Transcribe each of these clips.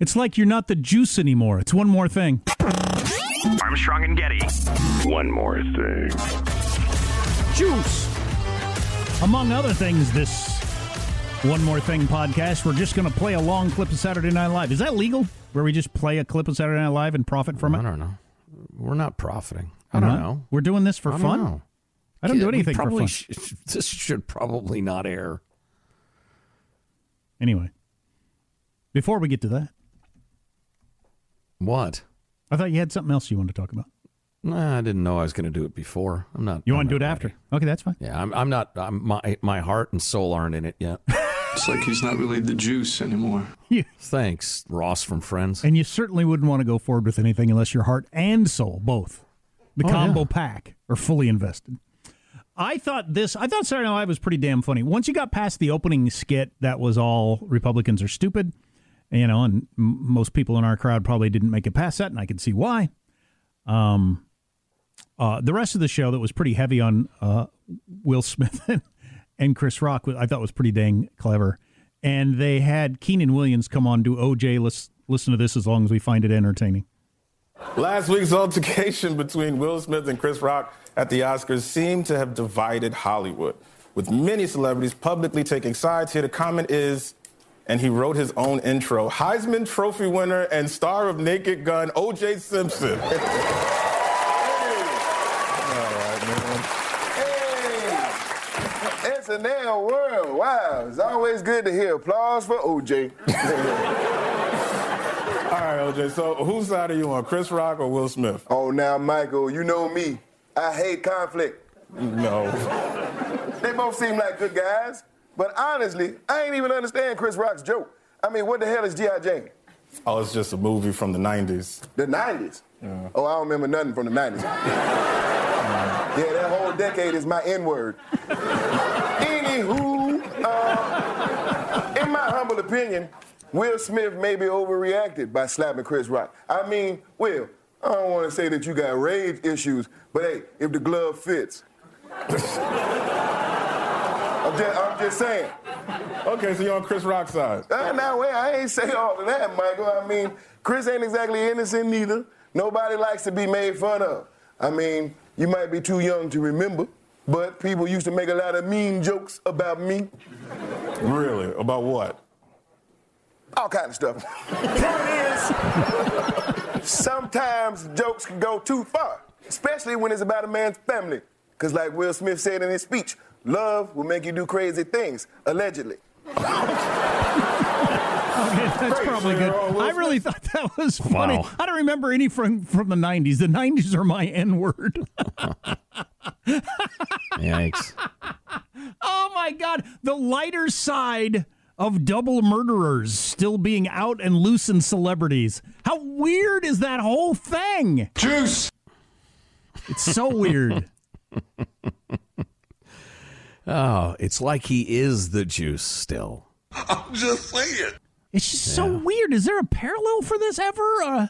It's like you're not the juice anymore. It's one more thing. Armstrong and Getty. One more thing. Juice. Among other things, this One More Thing podcast, we're just going to play a long clip of Saturday Night Live. Is that legal? Where we just play a clip of Saturday Night Live and profit from it? I don't know. We're not profiting. I don't We're not? know. We're doing this for I fun? know. I don't do anything for probably fun. sh- this should probably not air. Anyway, before we get to that, What? I thought you had something else you wanted to talk about. Nah, I didn't know I was going to do it before. I'm not. You want to do it not after? ready. Okay, that's fine. Yeah, I'm. I'm not. I'm, my my heart and soul aren't in it yet. It's like he's not really the juice anymore. Yeah. Thanks, Ross from Friends. And you certainly wouldn't want to go forward with anything unless your heart and soul, both, the Oh, combo yeah. pack, are fully invested. I thought this. I thought Saturday Night Live was pretty damn funny. Once you got past the opening skit, that was all Republicans are stupid, you know, and m- most people in our crowd probably didn't make it past that, and I can see why. Um, uh, the rest of the show that was pretty heavy on uh, Will Smith and, Chris Rock, I thought was pretty dang clever. And they had Keenan Williams come on do OJ. Let's listen to this as long as we find it entertaining. Last week's altercation between Will Smith and Chris Rock at the Oscars seemed to have divided Hollywood, with many celebrities publicly taking sides. Here, the comment is, and he wrote his own intro Heisman Trophy winner and star of Naked Gun, O.J. Simpson. Hey. All right, man. Hey. It's a damn world. Wow. It's always good to hear applause for OJ. All right, O.J., so whose side are you on, Chris Rock or Will Smith? Oh, now, Michael, you know me. I hate conflict. No. They both seem like good guys, but honestly, I ain't even understand Chris Rock's joke. I mean, what the hell is G.I. Jane? Oh, it's just a movie from the 90s. The 90s? Oh, I don't remember nothing from the 90s. yeah, that whole decade is my N word. Anywho, uh, in my humble opinion, Will Smith may be overreacted by slapping Chris Rock. I mean, Will, I don't want to say that you got rage issues, but hey, if the glove fits. I'm, just, I'm just saying. Okay, so you're on Chris Rock's side. Uh, now, wait, I ain't say all of that, Michael. I mean, Chris ain't exactly innocent neither. Nobody likes to be made fun of. I mean, you might be too young to remember, but people used to make a lot of mean jokes about me. Really? About what? All kind of stuff. Point is, sometimes jokes can go too far, especially when it's about a man's family. Because, like Will Smith said in his speech, love will make you do crazy things, allegedly. Okay, that's probably good. Oh, I really thought that was funny. Wow. I don't remember any from from the '90s. The '90s are my N word. Yikes. oh my God! The lighter side of double murderers still being out and loose in celebrities. How weird is that whole thing? Juice. It's so weird. Oh, it's like he is the juice still. I'm just saying. It's just so weird. Is there a parallel for this ever? Uh,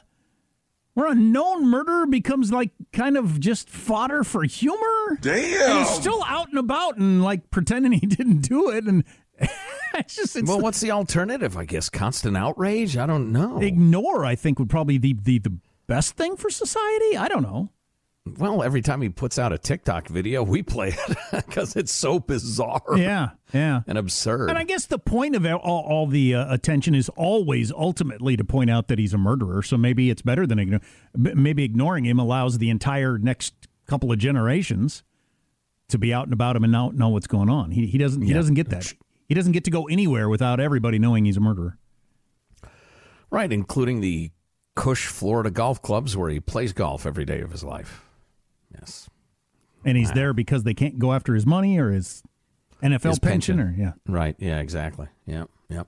where a known murderer becomes like kind of just fodder for humor? Damn. And he's still out and about and like pretending he didn't do it. And it's just, it's well, what's the alternative? I guess constant outrage. I don't know. ignore, I think, would probably be the, the best thing for society. I don't know. Well, every time he puts out a TikTok video, we play it because it's so bizarre Yeah, yeah. and absurd. And I guess the point of all, all the uh, attention is always ultimately to point out that he's a murderer. So maybe it's better than igno- b- maybe ignoring him allows the entire next couple of generations to be out and about him and not know what's going on. He, he doesn't he Yeah. doesn't get that. He doesn't get to go anywhere without everybody knowing he's a murderer. right, including the Cush Florida golf clubs where he plays golf every day of his life. Yes. And he's there because they can't go after his money or his NFL His pension, pension. or yeah. Right. Yeah, exactly. Yeah. Yeah.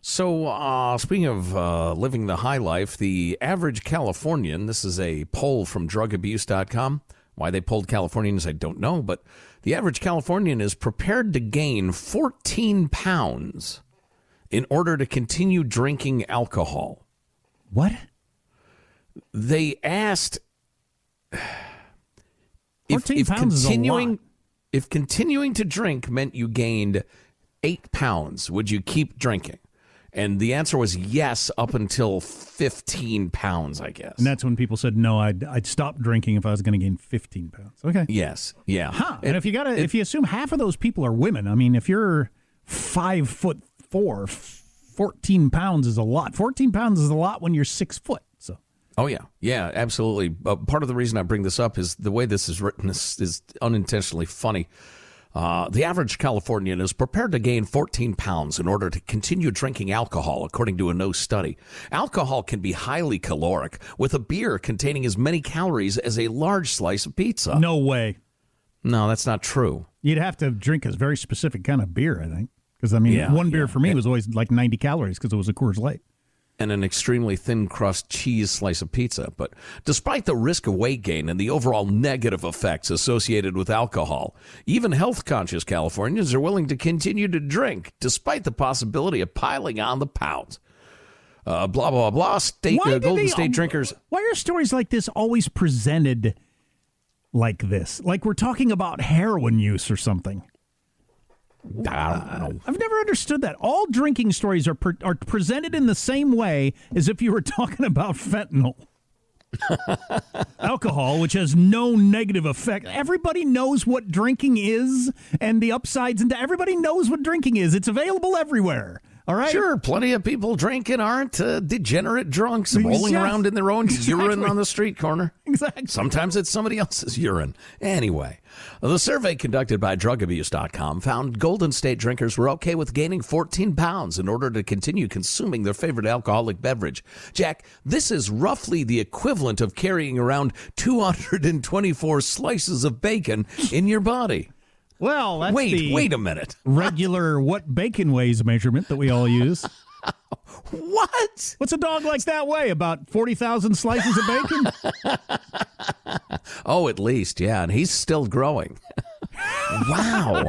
So, uh, speaking of uh, living the high life, the average Californian, this is a poll from drugabuse.com. Why they polled Californians, I don't know, but the average Californian is prepared to gain 14 pounds in order to continue drinking alcohol. What? They asked if, 14 if pounds is a continuing lot. if continuing to drink meant you gained eight pounds, would you keep drinking? And the answer was yes, up until 15 pounds, I guess. And that's when people said no. I'd I'd stop drinking if I was going to gain 15 pounds. Okay. yes, yeah. Huh. And, if you got to, if you assume half of those people are women, I mean, if you're five foot four, 14 pounds is a lot. 14 pounds is a lot when you're six foot. Oh yeah, yeah, absolutely. Uh, part of the reason I bring this up is the way this is written is, is unintentionally funny. Uh, the average Californian is prepared to gain 14 pounds in order to continue drinking alcohol, according to a no study. Alcohol can be highly caloric, with a beer containing as many calories as a large slice of pizza. no way. no that's not true. You'd have to drink a very specific kind of beer, I think. Because I mean, Yeah, one beer yeah. for me was always like 90 calories because it was a Coors Light. And an extremely thin crust cheese slice of pizza. But despite the risk of weight gain and the overall negative effects associated with alcohol, even health conscious Californians are willing to continue to drink despite the possibility of piling on the pounds. Uh, blah, blah, blah. State, uh, Golden they- State drinkers. Why are stories like this always presented like this? Like we're talking about heroin use or something. I don't know. I've never understood that. All drinking stories are pre- are presented in the same way as if you were talking about fentanyl. Alcohol, which has no negative effect. Everybody knows what drinking is and the upsides and everybody knows what drinking is. It's available everywhere. All right? Sure, plenty of people drinking aren't uh, degenerate drunks rolling around in their own urine on the street corner. Exactly. Sometimes it's somebody else's urine. Anyway, the survey conducted by drugabuse.com found Golden State drinkers were okay with gaining 14 pounds in order to continue consuming their favorite alcoholic beverage. Jack, this is roughly the equivalent of carrying around 224 slices of bacon in your body. Well, that's wait, the wait a minute. regular what bacon weighs measurement that we all use. What? What's a dog like that weigh? About 40,000 slices of bacon? Oh, at least, yeah, and he's still growing. wow.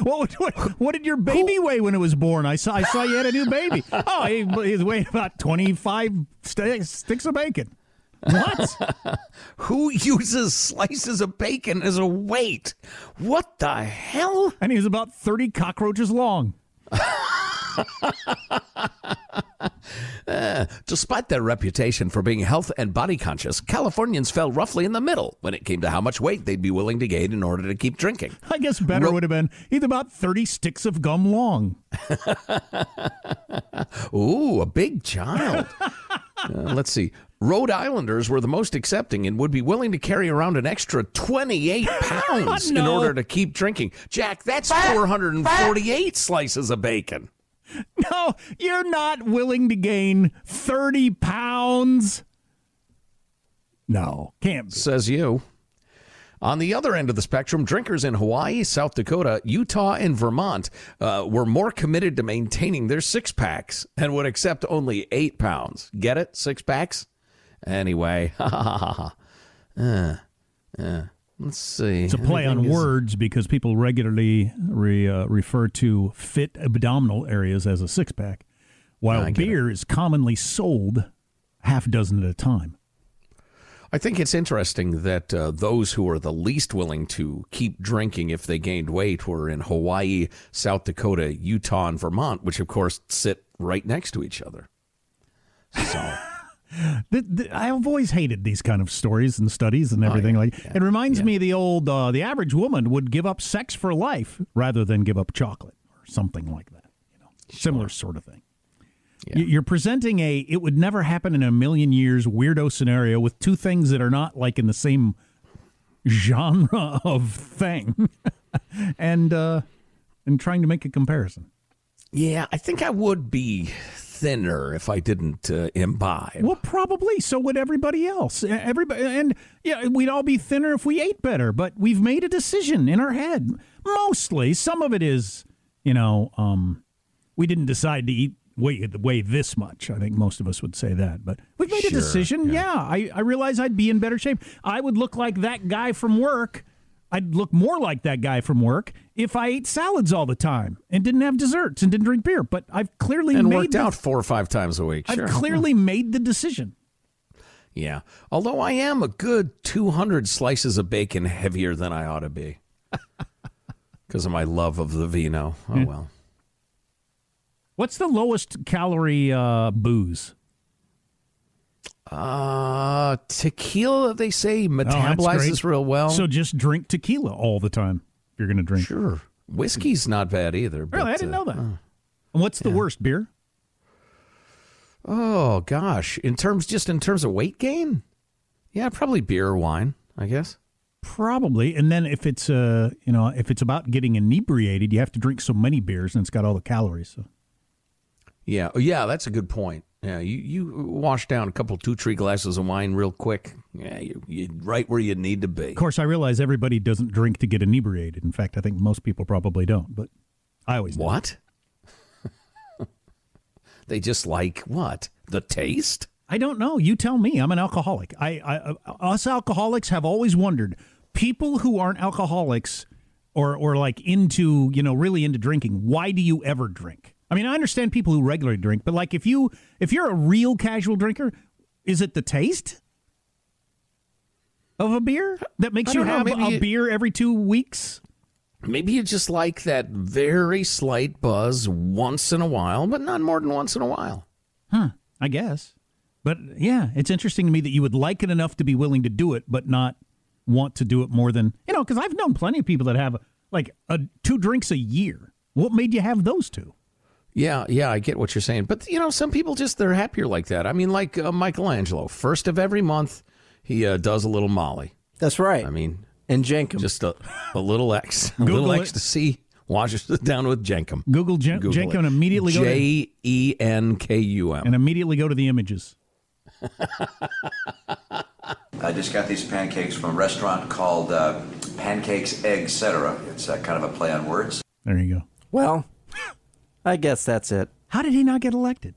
What, what, what did your baby weigh when it was born? I saw I saw you had a new baby. Oh, he, he weighed about 25 st- sticks of bacon. What? Who uses slices of bacon as a weight? What the hell? and he was about 30 cockroaches long. Despite their reputation for being health and body conscious, Californians fell roughly in the middle when it came to how much weight they'd be willing to gain in order to keep drinking. I guess better Ro- would have been he's about 30 sticks of gum long. Ooh, a big child. Uh, let's see. Rhode Islanders were the most accepting and would be willing to carry around an extra 28 pounds in order to keep drinking. Jack, that's 448 slices of bacon. No, you're not willing to gain 30 pounds. No, can't be. Says you. On the other end of the spectrum, drinkers in Hawaii, South Dakota, Utah, and Vermont uh, were more committed to maintaining their six packs and would accept only eight pounds. Get it? Six packs? Anyway, uh, uh, let's see. It's a play on is- words because people regularly re, uh, refer to fit abdominal areas as a six pack, while beer is commonly sold half dozen at a time. I think it's interesting that uh, those who are the least willing to keep drinking if they gained weight were in Hawaii, South Dakota, Utah, and Vermont, which of course sit right next to each other. So. The, the, I've always hated these kind of stories and studies and everything. Oh, yeah, like yeah, it reminds yeah. me of the old uh, the average woman would give up sex for life rather than give up chocolate or something like that. You know, similar sort of thing. You're presenting a it would never happen in a million years weirdo scenario with two things that are not like in the same genre of thing, and uh, and trying to make a comparison. Yeah, I think I would be thinner if I didn't uh, imbibe. Well, probably. So would everybody else. Everybody, and yeah, we'd all be thinner if we ate better. But we've made a decision in our head. Mostly, some of it is, you know, um, we didn't decide to eat weigh weigh this much. I think most of us would say that. But we've made a Sure, decision. Yeah, I I realize I'd be in better shape. I would look like that guy from work. I'd look more like that guy from work if I ate salads all the time and didn't have desserts and didn't drink beer. But I've clearly and made worked the- out four or five times a week. I've clearly made the decision. Yeah. Although I am a good 200 slices of bacon heavier than I ought to be. Because of my love of the vino. Oh, well. What's the lowest calorie uh, booze? Uh, tequila, they say, Oh, metabolizes great. real well. So just drink tequila all the time if you're going to drink. sure. Whiskey's not bad either. Really, I didn't uh, know that. And what's the worst beer? Oh, gosh. In terms, just in terms of weight gain? Yeah, probably beer or wine, I guess. Probably. And then if it's uh, you know, if it's about getting inebriated, you have to drink so many beers and it's got all the calories. So Yeah, oh, yeah, that's a good point. Yeah, you, you wash down a couple two tree glasses of wine real quick. Yeah, you you right where you need to be. of course, I realize everybody doesn't drink to get inebriated. In fact, I think most people probably don't. But I always do. What? they just like what? The taste? I don't know. You tell me. I'm an alcoholic. I, I uh, us alcoholics have always wondered. People who aren't alcoholics or or like into you know really into drinking. Why do you ever drink? I mean, I understand people who regularly drink, but like if you if you're a real casual drinker, is it the taste of a beer that makes you know, have a beer every two weeks? Maybe you just like that very slight buzz once in a while, but not more than once in a while. Huh? I guess. But yeah, it's interesting to me that you would like it enough to be willing to do it, but not want to do it more than you know. Because I've known plenty of people that have like a, two drinks a year. What made you have those two? Yeah, yeah, I get what you're saying. But, you know, some people just, they're happier like that. I mean, like uh, Michael Angelo, first of every month, he uh, does a little Molly. That's right. I mean, and Jenkum. just a, a little X, a Google little it. ecstasy, washes it down with Jenkum. Google Jen- Google Jenkum it. and immediately go to, J E N K U M. and immediately go to the images. I just got these pancakes from a restaurant called uh, Pancakes Etc. It's uh, kind of a play on words. There you go. well, I guess that's it. How did he not get elected?